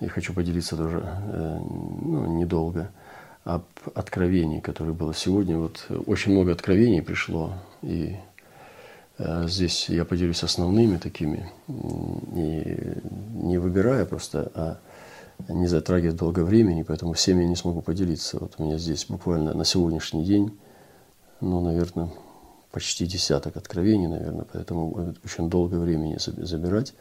Я хочу поделиться тоже, э, ну, недолго, об откровении, которое было сегодня. Вот очень много откровений пришло, и э, здесь я поделюсь основными такими, не, не выбирая просто, а не затрагивая долго времени, поэтому всеми я не смогу поделиться. Вот у меня здесь буквально на сегодняшний день, ну, наверное, почти десяток откровений, наверное, поэтому очень долго времени забирать.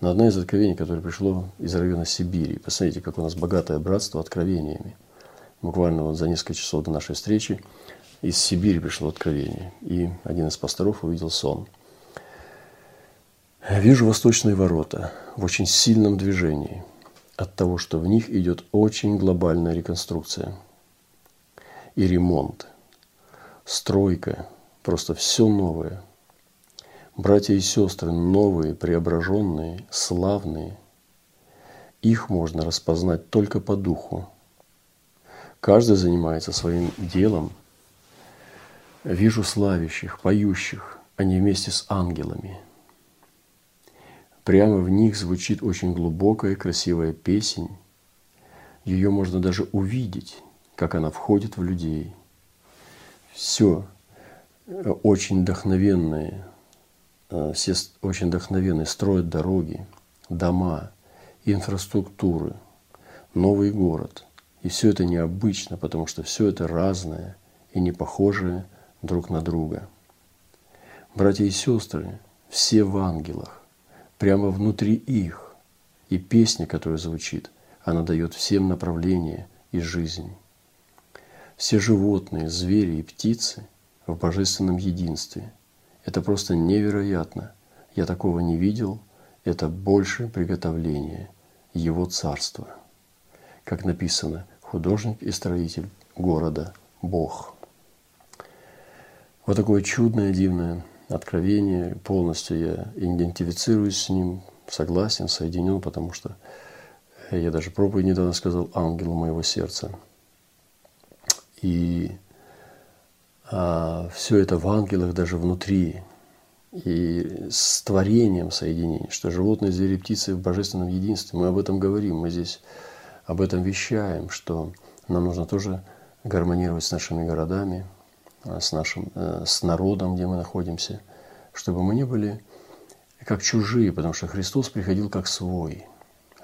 Но одно из откровений, которое пришло из района Сибири. Посмотрите, как у нас богатое братство откровениями. Буквально вот за несколько часов до нашей встречи из Сибири пришло откровение. И один из пасторов увидел сон. Вижу восточные ворота в очень сильном движении от того, что в них идет очень глобальная реконструкция и ремонт, стройка, просто все новое – Братья и сестры новые, преображенные, славные, их можно распознать только по духу. Каждый занимается своим делом. Вижу славящих, поющих, они вместе с ангелами. Прямо в них звучит очень глубокая, красивая песень. Ее можно даже увидеть, как она входит в людей. Все очень вдохновенное, Э, все очень вдохновенные, строят дороги, дома, инфраструктуры, новый город. И все это необычно, потому что все это разное и не похожее друг на друга. Братья и сестры, все в ангелах, прямо внутри их. И песня, которая звучит, она дает всем направление и жизнь. Все животные, звери и птицы в божественном единстве – это просто невероятно. Я такого не видел. Это больше приготовление Его Царства. Как написано, художник и строитель города Бог. Вот такое чудное, дивное откровение. Полностью я идентифицируюсь с ним, согласен, соединен, потому что я даже проповедь недавно сказал ангелу моего сердца. И а все это в ангелах даже внутри, и с творением соединение, что животные, звери, птицы в божественном единстве. Мы об этом говорим, мы здесь об этом вещаем, что нам нужно тоже гармонировать с нашими городами, а, с нашим, э, с народом, где мы находимся, чтобы мы не были как чужие, потому что Христос приходил как свой.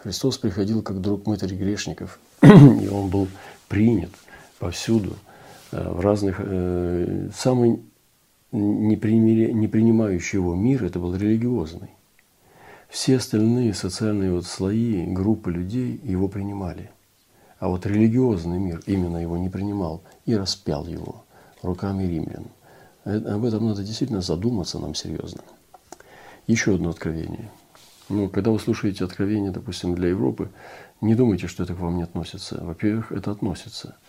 Христос приходил как друг мытарь грешников, и Он был принят повсюду – в разных... Э, самый не принимающий его мир – это был религиозный. Все остальные социальные вот слои, группы людей его принимали. А вот религиозный мир именно его не принимал и распял его руками римлян. Э, об этом надо действительно задуматься нам серьезно. Еще одно откровение. Ну, когда вы слушаете откровение, допустим, для Европы, не думайте, что это к вам не относится. Во-первых, это относится –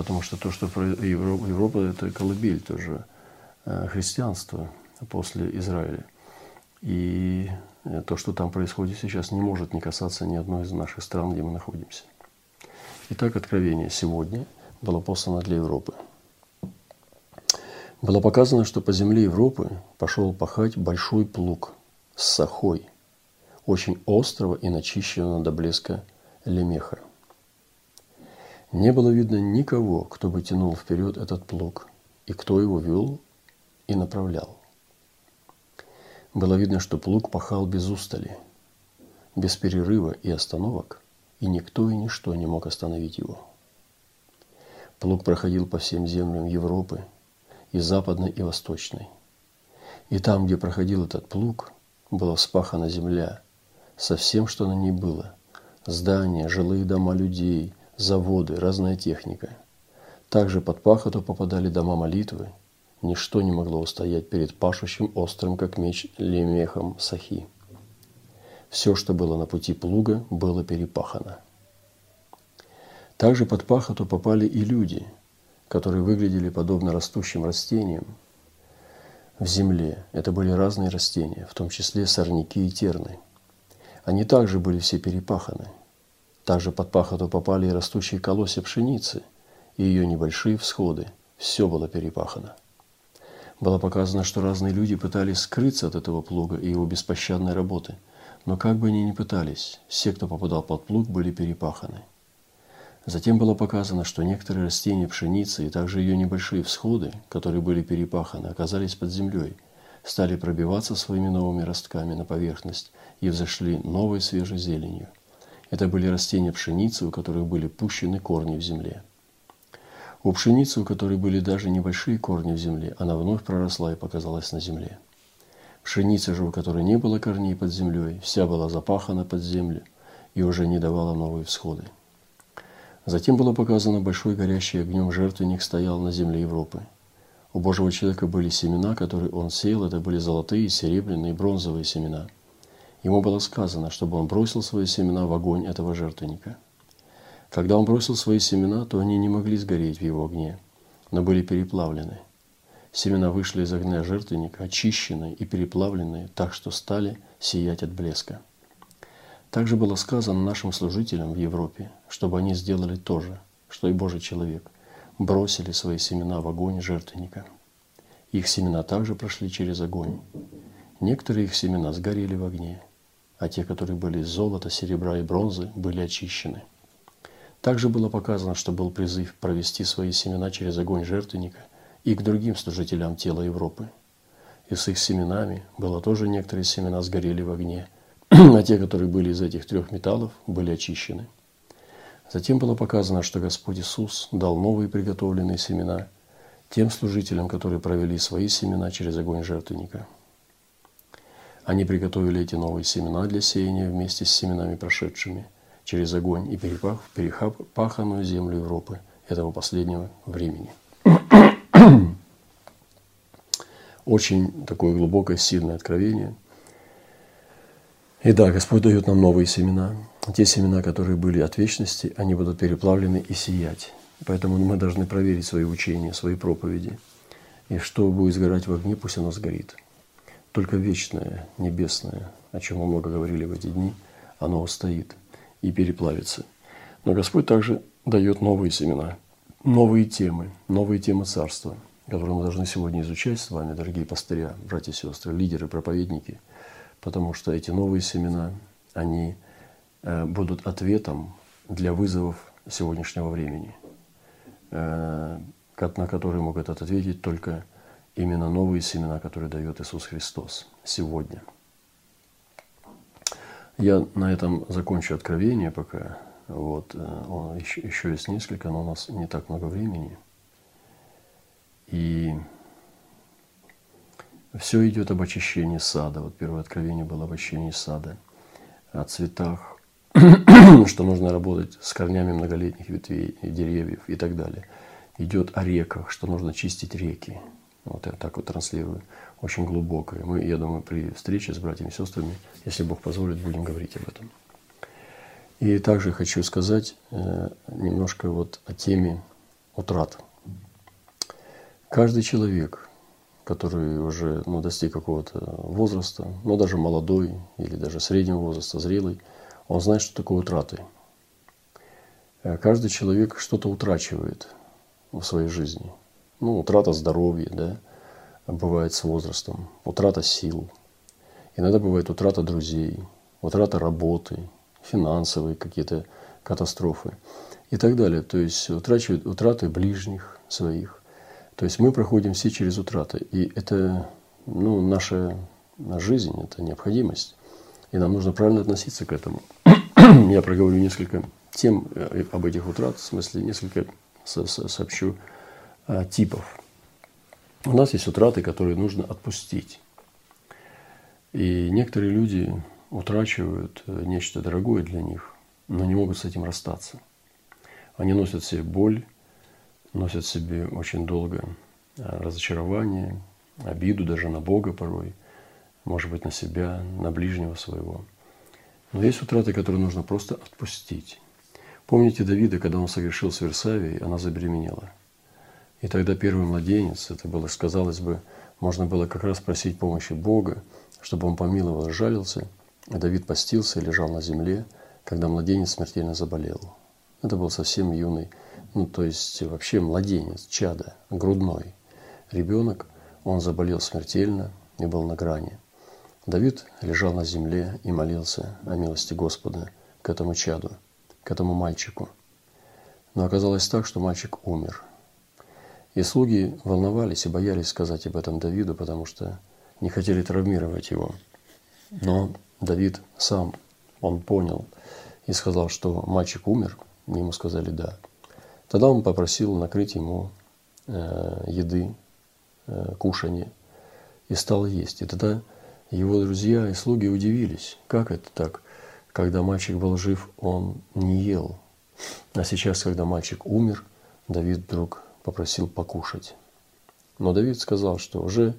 Потому что то, что Европа, Европа это колыбель тоже э, христианства после Израиля. И э, то, что там происходит сейчас, не может не касаться ни одной из наших стран, где мы находимся. Итак, откровение сегодня было послано для Европы. Было показано, что по земле Европы пошел пахать большой плуг с сахой, очень острого и начищенного до блеска лемеха. Не было видно никого, кто бы тянул вперед этот плуг, и кто его вел и направлял. Было видно, что плуг пахал без устали, без перерыва и остановок, и никто и ничто не мог остановить его. Плуг проходил по всем землям Европы, и западной, и восточной. И там, где проходил этот плуг, была вспахана земля со всем, что на ней было. Здания, жилые дома людей – заводы, разная техника. Также под пахоту попадали дома молитвы. Ничто не могло устоять перед пашущим острым, как меч, лемехом сахи. Все, что было на пути плуга, было перепахано. Также под пахоту попали и люди, которые выглядели подобно растущим растениям в земле. Это были разные растения, в том числе сорняки и терны. Они также были все перепаханы – также под пахоту попали и растущие колосья пшеницы, и ее небольшие всходы. Все было перепахано. Было показано, что разные люди пытались скрыться от этого плуга и его беспощадной работы, Но как бы они ни пытались, все, кто попадал под плуг, были перепаханы. Затем было показано, что некоторые растения пшеницы и также ее небольшие всходы, которые были перепаханы, оказались под землей, стали пробиваться своими новыми ростками на поверхность и взошли новой свежей зеленью. Это были растения пшеницы, у которых были пущены корни в земле. У пшеницы, у которой были даже небольшие корни в земле, она вновь проросла и показалась на земле. Пшеница же, у которой не было корней под землей, вся была запахана под землю и уже не давала новые всходы. Затем было показано большой горящий огнем жертвенник стоял на земле Европы. У Божьего человека были семена, которые он сеял, это были золотые, серебряные, бронзовые семена. Ему было сказано, чтобы он бросил свои семена в огонь этого жертвенника. Когда он бросил свои семена, то они не могли сгореть в его огне, но были переплавлены. Семена вышли из огня жертвенника, очищенные и переплавленные, так что стали сиять от блеска. Также было сказано нашим служителям в Европе, чтобы они сделали то же, что и Божий человек, бросили свои семена в огонь жертвенника. Их семена также прошли через огонь. Некоторые их семена сгорели в огне, а те, которые были из золота, серебра и бронзы, были очищены. Также было показано, что был призыв провести свои семена через огонь жертвенника и к другим служителям тела Европы. И с их семенами было тоже некоторые семена сгорели в огне – а те, которые были из этих трех металлов, были очищены. Затем было показано, что Господь Иисус дал новые приготовленные семена тем служителям, которые провели свои семена через огонь жертвенника. Они приготовили эти новые семена для сеяния вместе с семенами прошедшими через огонь и перепах, перепаханную землю Европы этого последнего времени. Очень такое глубокое, сильное откровение – и да, Господь дает нам новые семена. Те семена, которые были от вечности, они будут переплавлены и сиять. Поэтому мы должны проверить свои учения, свои проповеди. И что будет сгорать в огне, пусть оно сгорит. Только вечное, небесное, о чем мы много говорили в эти дни, оно устоит и переплавится. Но Господь также дает новые семена, новые темы, новые темы Царства, которые мы должны сегодня изучать с вами, дорогие пастыря, братья и сестры, лидеры, проповедники – потому что эти новые семена, они э, будут ответом для вызовов сегодняшнего времени, э, на которые могут ответить только именно новые семена, которые дает Иисус Христос сегодня. Я на этом закончу откровение пока. Вот, э, еще, еще есть несколько, но у нас не так много времени. И все идет об очищении сада. Вот первое откровение было об очищении сада, о цветах, что нужно работать с корнями многолетних ветвей и деревьев и так далее. Идет о реках, что нужно чистить реки. Вот я так вот транслирую. Очень глубокое. Мы, я думаю, при встрече с братьями и сестрами, если Бог позволит, будем говорить об этом. И также хочу сказать э, немножко вот о теме утрат. Каждый человек – который уже ну, достиг какого-то возраста, ну даже молодой или даже среднего возраста, зрелый, он знает, что такое утраты. Э, каждый человек что-то утрачивает в своей жизни. Ну, утрата здоровья, да, бывает с возрастом, утрата сил. Иногда бывает утрата друзей, утрата работы, финансовые какие-то катастрофы и так далее. То есть утрачивают утраты ближних своих. То есть мы проходим все через утраты. И это ну, наша жизнь, это необходимость. И нам нужно правильно относиться к этому. Я проговорю несколько тем э, об этих утрат, в смысле несколько сообщу типов. У нас есть утраты, которые нужно отпустить. И некоторые люди утрачивают э, нечто дорогое для них, но не могут с этим расстаться. Они носят себе боль, носят себе очень долго а, разочарование, обиду даже на Бога порой, может быть, на себя, на ближнего своего. Но есть утраты, которые нужно просто отпустить. Помните Давида, когда он согрешил с Версавией, она забеременела. И тогда первый младенец, это было, сказалось бы, можно было как раз просить помощи Бога, чтобы он помиловал и жалился. А Давид постился и лежал на земле, когда младенец смертельно заболел. Это был совсем юный ну, то есть вообще младенец, чада, грудной ребенок, он заболел смертельно и был на грани. Давид лежал на земле и молился о милости Господа к этому чаду, к этому мальчику. Но оказалось так, что мальчик умер. И слуги волновались и боялись сказать об этом Давиду, потому что не хотели травмировать его. Но Давид сам, он понял и сказал, что мальчик умер. Ему сказали «да». Тогда он попросил накрыть ему э, еды, э, кушанье, и стал есть. И тогда его друзья и слуги удивились, как это так, когда мальчик был жив, он не ел. А сейчас, когда мальчик умер, Давид вдруг попросил покушать. Но Давид сказал, что уже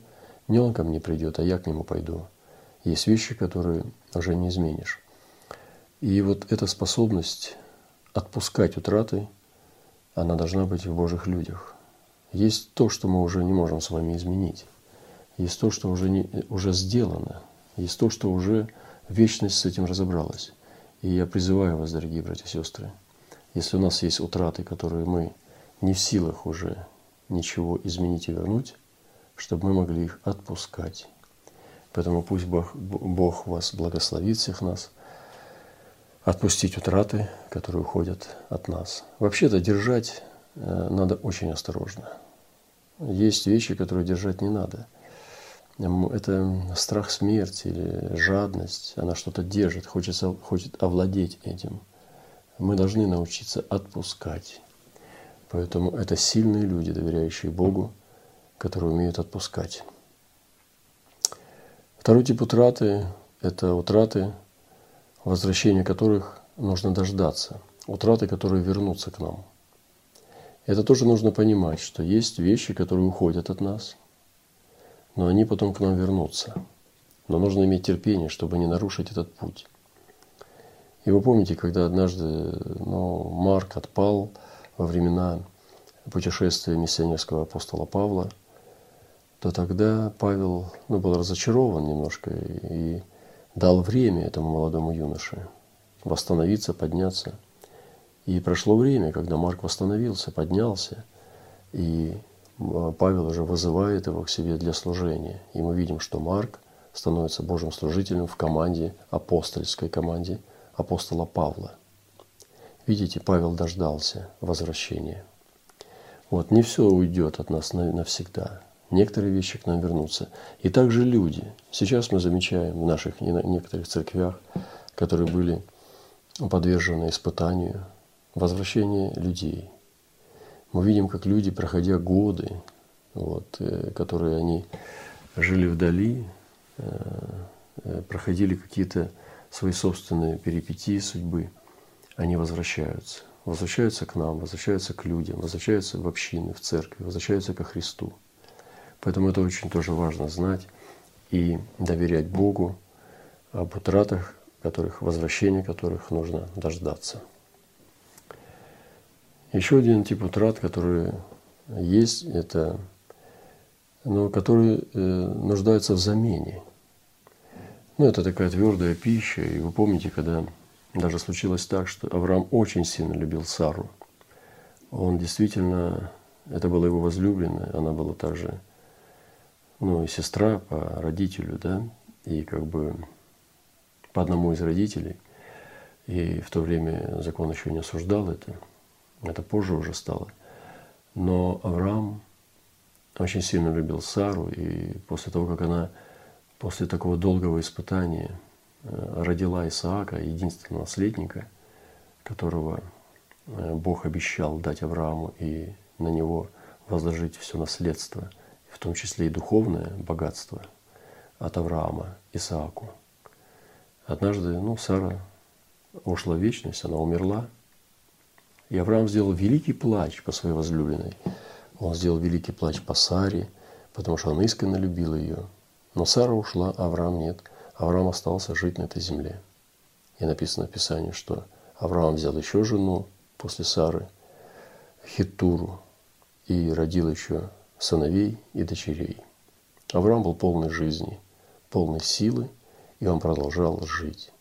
не он ко мне придет, а я к нему пойду. Есть вещи, которые уже не изменишь. И вот эта способность отпускать утраты, она должна быть в Божьих людях. Есть то, что мы уже не можем с вами изменить. Есть то, что уже, не, уже сделано. Есть то, что уже вечность с этим разобралась. И я призываю вас, дорогие братья и сестры, если у нас есть утраты, которые мы не в силах уже ничего изменить и вернуть, чтобы мы могли их отпускать. Поэтому пусть Бог, Бог вас благословит всех нас, отпустить утраты, которые уходят от нас. Вообще-то держать э, надо очень осторожно. Есть вещи, которые держать не надо – это страх смерти или жадность, она что-то держит, хочется, хочет овладеть этим. Мы должны научиться отпускать. Поэтому это сильные люди, доверяющие Богу, которые умеют отпускать. Второй тип утраты – это утраты, возвращения которых нужно дождаться. Утраты, которые вернутся к нам. Это тоже нужно понимать, что есть вещи, которые уходят от нас – но они потом к нам вернутся. Но нужно иметь терпение, чтобы не нарушить этот путь. И вы помните, когда однажды ну, Марк отпал во времена путешествия миссионерского апостола Павла, то тогда Павел ну, был разочарован немножко и дал время этому молодому юноше восстановиться, подняться. И прошло время, когда Марк восстановился, поднялся, и Павел уже вызывает его к себе для служения. И мы видим, что Марк становится Божьим служителем в команде, апостольской команде апостола Павла. Видите, Павел дождался возвращения. Вот, не все уйдет от нас навсегда. Некоторые вещи к нам вернутся. И также люди. Сейчас мы замечаем в наших некоторых церквях, которые были подвержены испытанию, возвращение людей – мы видим, как люди, проходя годы, вот, э, которые они жили вдали, э, э, проходили какие-то свои собственные перипетии судьбы, они возвращаются. Возвращаются к нам, возвращаются к людям, возвращаются в общины, в церкви, возвращаются ко Христу. Поэтому это очень тоже важно знать и доверять Богу об утратах, которых, возвращения которых нужно дождаться. Еще один тип утрат, который есть, это но которые э, нуждаются в замене. Ну, это такая твердая пища. И вы помните, когда даже случилось так, что Авраам очень сильно любил Сару. Он действительно, это была его возлюбленная, она была также, ну, и сестра по родителю, да, и как бы по одному из родителей. И в то время закон еще не осуждал это – это позже уже стало. Но Авраам очень сильно любил Сару, и после того, как она после такого долгого испытания родила Исаака, единственного наследника, которого э, Бог обещал дать Аврааму и на него возложить все наследство, в том числе и духовное богатство от Авраама Исааку. Однажды, ну, Сара ушла в вечность, она умерла – и Авраам сделал великий плач по своей возлюбленной. Он сделал великий плач по Саре, потому что он искренне любил ее. Но Сара ушла, а Авраам нет. Авраам остался жить на этой земле. И написано в Писании, что Авраам взял еще жену после Сары, Хитуру, и родил еще сыновей и дочерей. Авраам был полный жизни, полной силы, и он продолжал жить.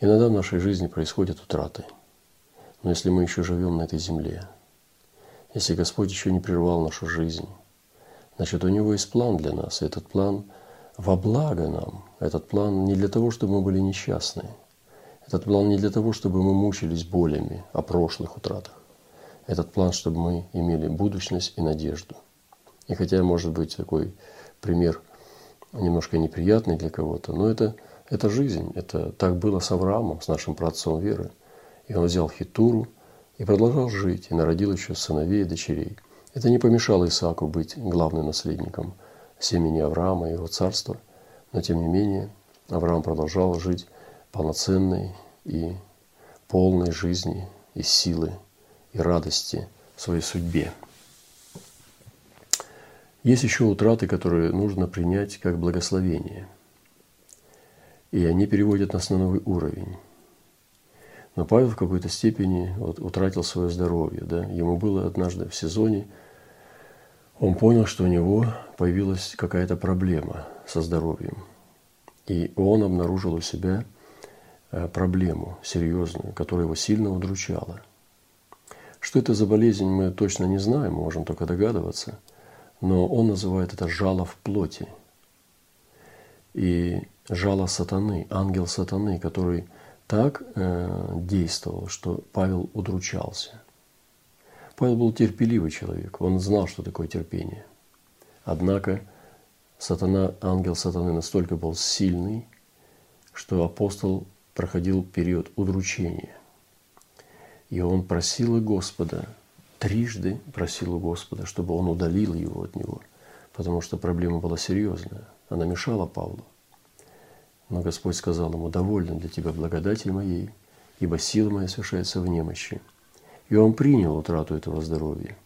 Иногда в нашей жизни происходят утраты – но если мы еще живем на этой земле, если Господь еще не прервал нашу жизнь, значит, у Него есть план для нас. И этот план во благо нам. Этот план не для того, чтобы мы были несчастны. Этот план не для того, чтобы мы мучились болями о прошлых утратах. Этот план, чтобы мы имели будущность и надежду. И хотя, может быть, такой пример немножко неприятный для кого-то, но это, это жизнь. Это так было с Авраамом, с нашим праотцом веры. И он взял Хитуру и продолжал жить, и народил еще сыновей и дочерей. Это не помешало Исааку быть главным наследником семени Авраама и его царства, но тем не менее Авраам продолжал жить полноценной и полной жизни и силы и радости в своей судьбе. Есть еще утраты, которые нужно принять как благословение. И они переводят нас на новый уровень. Но Павел в какой-то степени вот, утратил свое здоровье. Да? Ему было однажды в сезоне, он понял, что у него появилась какая-то проблема со здоровьем. И он обнаружил у себя э, проблему серьезную, которая его сильно удручала – что это за болезнь, мы точно не знаем, можем только догадываться. Но он называет это жало в плоти. И жало сатаны, ангел сатаны, который так э, действовал, что Павел удручался. Павел был терпеливый человек, он знал, что такое терпение. Однако сатана, ангел сатаны настолько был сильный, что апостол проходил период удручения – и он просил у Господа, трижды просил у Господа, чтобы он удалил его от него, потому что проблема была серьезная. Она мешала Павлу. Но Господь сказал ему, довольно для тебя благодати моей, ибо сила моя совершается в немощи. И он принял утрату этого здоровья.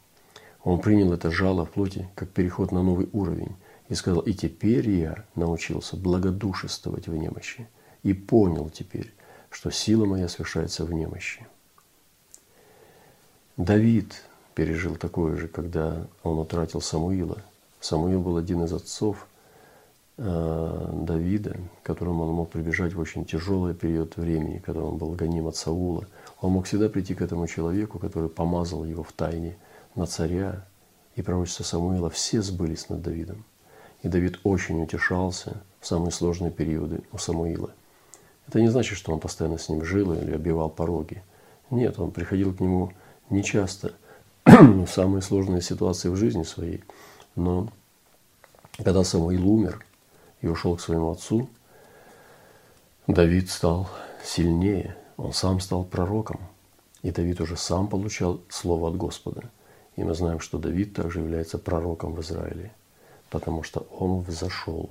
Он принял это жало в плоти, как переход на новый уровень, и сказал, и теперь я научился благодушествовать в немощи, и понял теперь, что сила моя совершается в немощи. Давид пережил такое же, когда он утратил Самуила. Самуил был один из отцов Давида, к которому он мог прибежать в очень тяжелый период времени, когда он был гоним от Саула. Он мог всегда прийти к этому человеку, который помазал его в тайне на царя, и пророчества Самуила все сбылись над Давидом. И Давид очень утешался в самые сложные периоды у Самуила. Это не значит, что он постоянно с ним жил или обивал пороги. Нет, он приходил к нему не часто в самые сложные ситуации в жизни своей. Но когда Самуил умер и ушел к своему отцу, Давид стал сильнее, он сам стал пророком. И Давид уже сам получал слово от Господа. И мы знаем, что Давид также является пророком в Израиле, потому что он взошел.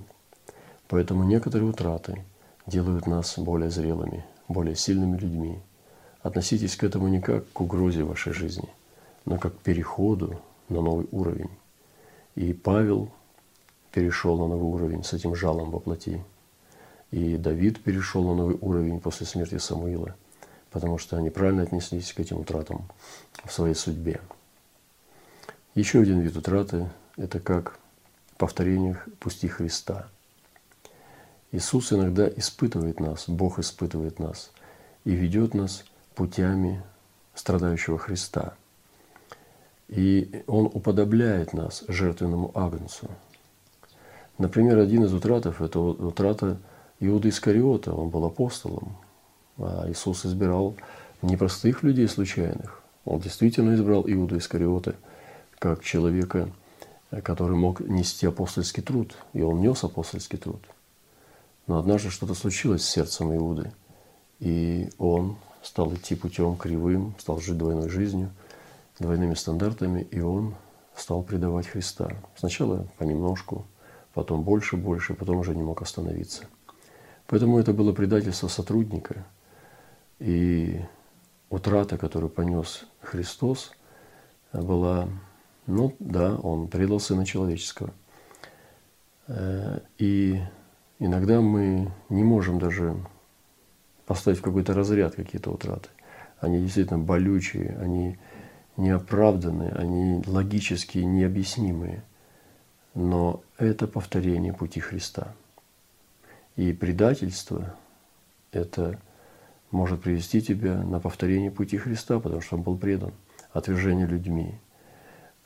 Поэтому некоторые утраты делают нас более зрелыми, более сильными людьми, Относитесь к этому не как к угрозе вашей жизни, но как к переходу на новый уровень. И Павел перешел на новый уровень с этим жалом во плоти. И Давид перешел на новый уровень после смерти Самуила, потому что они правильно отнеслись к этим утратам в своей судьбе. Еще один вид утраты – это как повторение пусти Христа. Иисус иногда испытывает нас, Бог испытывает нас и ведет нас – путями страдающего Христа. И Он уподобляет нас жертвенному агнцу. Например, один из утратов – это утрата Иуда Искариота. Он был апостолом, а Иисус избирал не простых людей случайных. Он действительно избрал Иуду Искариота как человека, который мог нести апостольский труд. И он нес апостольский труд. Но однажды что-то случилось с сердцем Иуды, и он стал идти путем кривым, стал жить двойной жизнью, двойными стандартами, и он стал предавать Христа. Сначала понемножку, потом больше, больше, потом уже не мог остановиться. Поэтому это было предательство сотрудника. И утрата, которую понес Христос, была, ну да, он предал Сына Человеческого. Э, и иногда мы не можем даже поставить в какой-то разряд какие-то утраты. Они действительно болючие, они неоправданные, они логически необъяснимые. Но это повторение пути Христа. И предательство – это может привести тебя на повторение пути Христа, потому что он был предан. Отвержение людьми,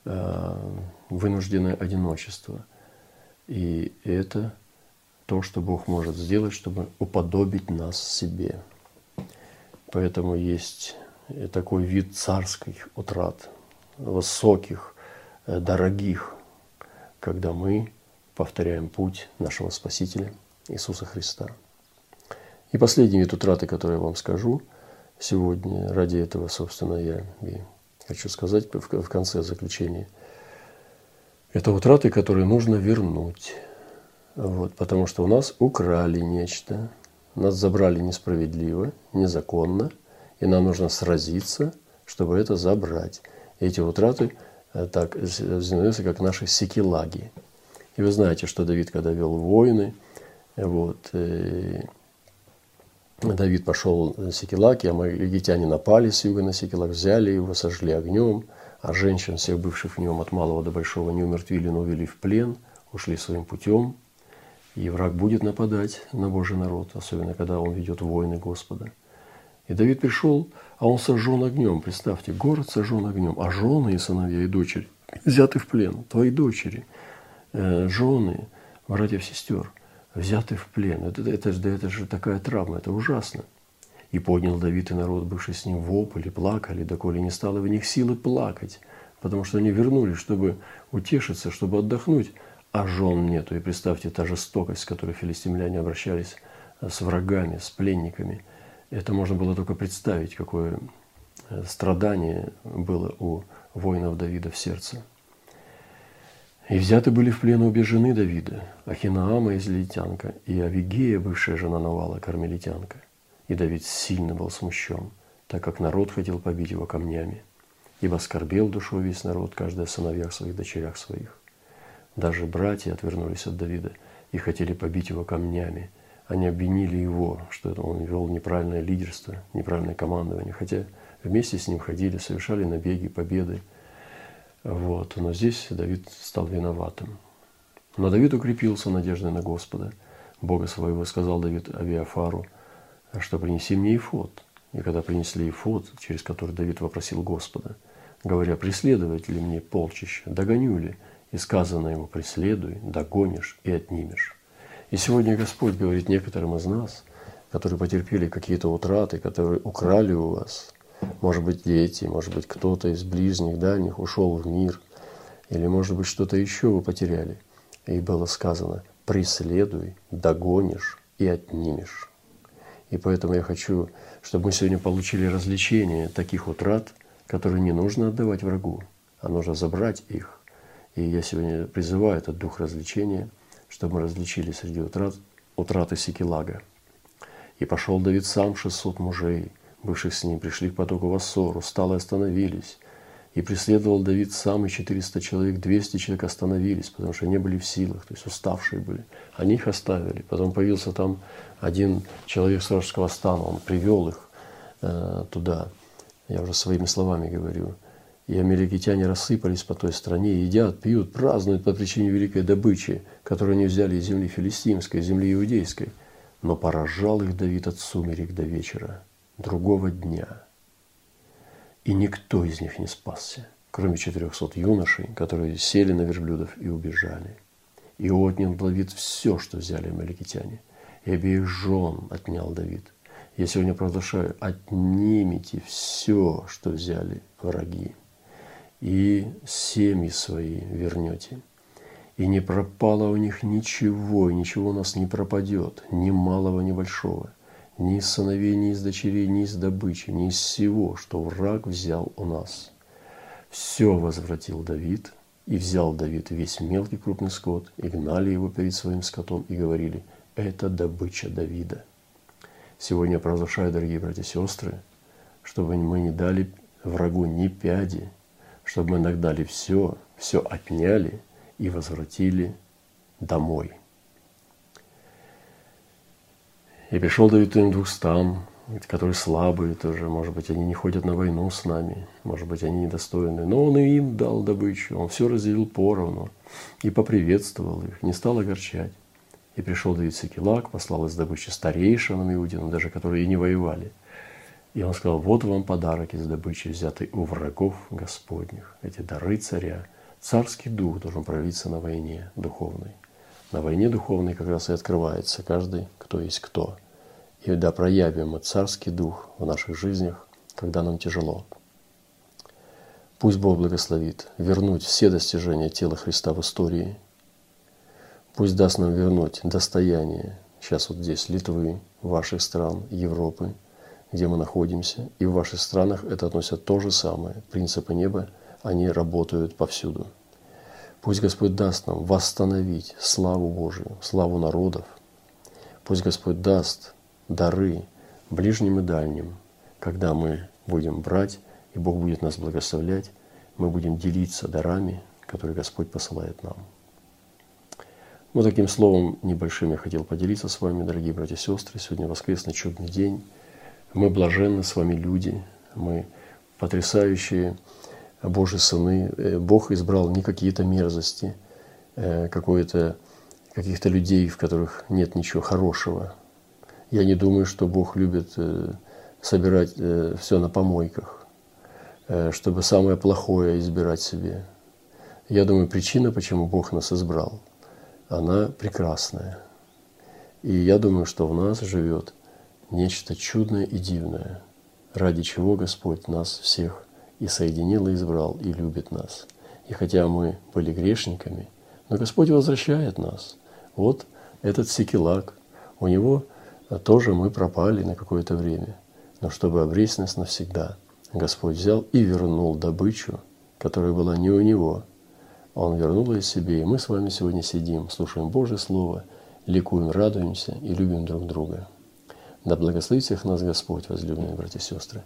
э, вынужденное одиночество. И это то, что Бог может сделать, чтобы уподобить нас себе. Поэтому есть такой вид царских утрат, высоких, э, дорогих, когда мы повторяем путь нашего Спасителя Иисуса Христа. И последний вид утраты, который я вам скажу сегодня, ради этого, собственно, я и хочу сказать в конце заключения, это утраты, которые нужно вернуть. Вот, потому что у нас украли нечто, нас забрали несправедливо, незаконно, и нам нужно сразиться, чтобы это забрать. Эти утраты так знаменуются, как наши секелаги. И вы знаете, что Давид, когда вел войны, вот, э, Давид пошел на Секелак, и амаликитяне напали с юга на Секелак, взяли его, сожгли огнем, а женщин, всех бывших в нем от малого до большого, не умертвили, но увели в плен, ушли своим путем. И враг будет нападать на Божий народ, особенно когда он ведет войны Господа. И Давид пришел, а он сожжен огнем. Представьте, город сожжен огнем, а жены и сыновья и дочери взяты в плен. Твои дочери, э, жены, братьев, сестер – взяты в плен. Это, это, это, это же такая травма, это ужасно. И поднял Давид и народ, бывший с ним, вопли, плакали, доколе не стало в них силы плакать, потому что они вернулись, чтобы утешиться, чтобы отдохнуть, а жен нету. И представьте, та жестокость, с которой филистимляне обращались э, с врагами, с пленниками. Это можно было только представить, какое э, страдание было у воинов Давида в сердце. И взяты были в плен обе жены Давида, Ахинаама израильтянка и Авигея, бывшая жена Навала, кармелитянка. И Давид сильно был смущен, так как народ хотел побить его камнями. Ибо скорбел душой весь народ, каждый о сыновьях своих, дочерях своих. Даже братья отвернулись от Давида и хотели побить его камнями. Они обвинили его, что это он вел неправильное лидерство, неправильное командование, хотя вместе с ним ходили, совершали набеги, победы – вот. Но здесь Давид стал виноватым. Но Давид укрепился надеждой на Господа. Бога своего сказал Давид Авиафару, что принеси мне ифот. И когда принесли ифот, через который Давид вопросил Господа, говоря, преследовать ли мне полчища, догоню ли? И сказано ему, преследуй, догонишь и отнимешь. И сегодня Господь говорит некоторым из нас, которые потерпели какие-то утраты, которые украли у вас – может быть, дети, может быть, кто-то из ближних, дальних ушел в мир, или, может быть, что-то еще вы потеряли. И было сказано, преследуй, догонишь и отнимешь. И поэтому я хочу, чтобы мы сегодня получили развлечение таких утрат, которые не нужно отдавать врагу, а нужно забрать их. И я сегодня призываю этот дух развлечения, чтобы мы различили среди утрат утраты Сикилага. И пошел Давид сам 600 мужей – бывших с ним, пришли к потоку Вассору, стало и остановились. И преследовал Давид сам, и 400 человек, 200 человек остановились, потому что не были в силах, то есть уставшие были. Они их оставили. Потом появился там один человек с Рожского стана, он привел их э, туда. Я уже своими словами говорю. И америкитяне рассыпались по той стране, едят, пьют, празднуют по причине великой добычи, которую они взяли из земли филистимской, земли иудейской. Но поражал их Давид от сумерек до вечера другого дня. И никто из них не спасся, кроме четырехсот юношей, которые сели на верблюдов и убежали. И отнял Давид все, что взяли амаликитяне, и обеих жен отнял Давид. Я сегодня провозглашаю, отнимите все, что взяли враги, и семьи свои вернете. И не пропало у них ничего, и ничего у нас не пропадет, ни малого, ни большого – ни из сыновей, ни из дочерей, ни из добычи, ни из всего, что враг взял у нас. Все возвратил Давид, и взял Давид весь мелкий крупный скот, и гнали его перед своим скотом, и говорили, это добыча Давида. Сегодня я провозглашаю, дорогие братья и сестры, чтобы мы не дали врагу ни пяди, чтобы мы нагнали все, все отняли и возвратили домой – И пришел Давид к двухстам, которые слабые тоже, может быть, они не ходят на войну с нами, может быть, они недостойны. Но он и им дал добычу, он все разделил поровну и поприветствовал их, не стал огорчать. И пришел Давид Секелак, послал из добычи старейшинам иудинам, даже которые и не воевали. И он сказал, вот вам подарок из добычи, взятый у врагов Господних. Эти дары царя. Царский дух должен проявиться на войне духовной. На войне духовной как раз и открывается каждый, кто есть кто. И да проявим мы царский дух в наших жизнях, когда нам тяжело. Пусть Бог благословит вернуть все достижения тела Христа в истории. Пусть даст нам вернуть достояние, сейчас вот здесь, Литвы, ваших стран, Европы, где мы находимся. И в ваших странах это относят то же самое. Принципы неба, они работают повсюду. Пусть Господь даст нам восстановить славу Божию, славу народов. Пусть Господь даст дары ближним и дальним, когда мы будем брать, и Бог будет нас благословлять, мы будем делиться дарами, которые Господь посылает нам. Вот таким словом небольшим я хотел поделиться с вами, дорогие братья и сестры. Сегодня воскресный чудный день. Мы блаженны с вами люди, мы потрясающие Божьи сыны. Э, Бог избрал не какие-то мерзости, э, какое-то каких-то людей, в которых нет ничего хорошего. Я не думаю, что Бог любит э, собирать все на помойках, чтобы самое плохое избирать себе. Я думаю, причина, почему Бог нас избрал, она прекрасная. И я думаю, что в нас живет нечто чудное и дивное, ради чего Господь нас всех и соединил, и избрал, и любит нас. И хотя мы были грешниками, но Господь возвращает нас. Вот этот Секелак, у него тоже мы пропали на какое-то время, но чтобы обрести нас навсегда, Господь взял и вернул добычу, которая была не у него. Он вернул ее себе, и мы с вами сегодня сидим, слушаем Божье Слово, ликуем, радуемся и любим друг друга. Да благословит всех нас Господь, возлюбленные братья и сестры.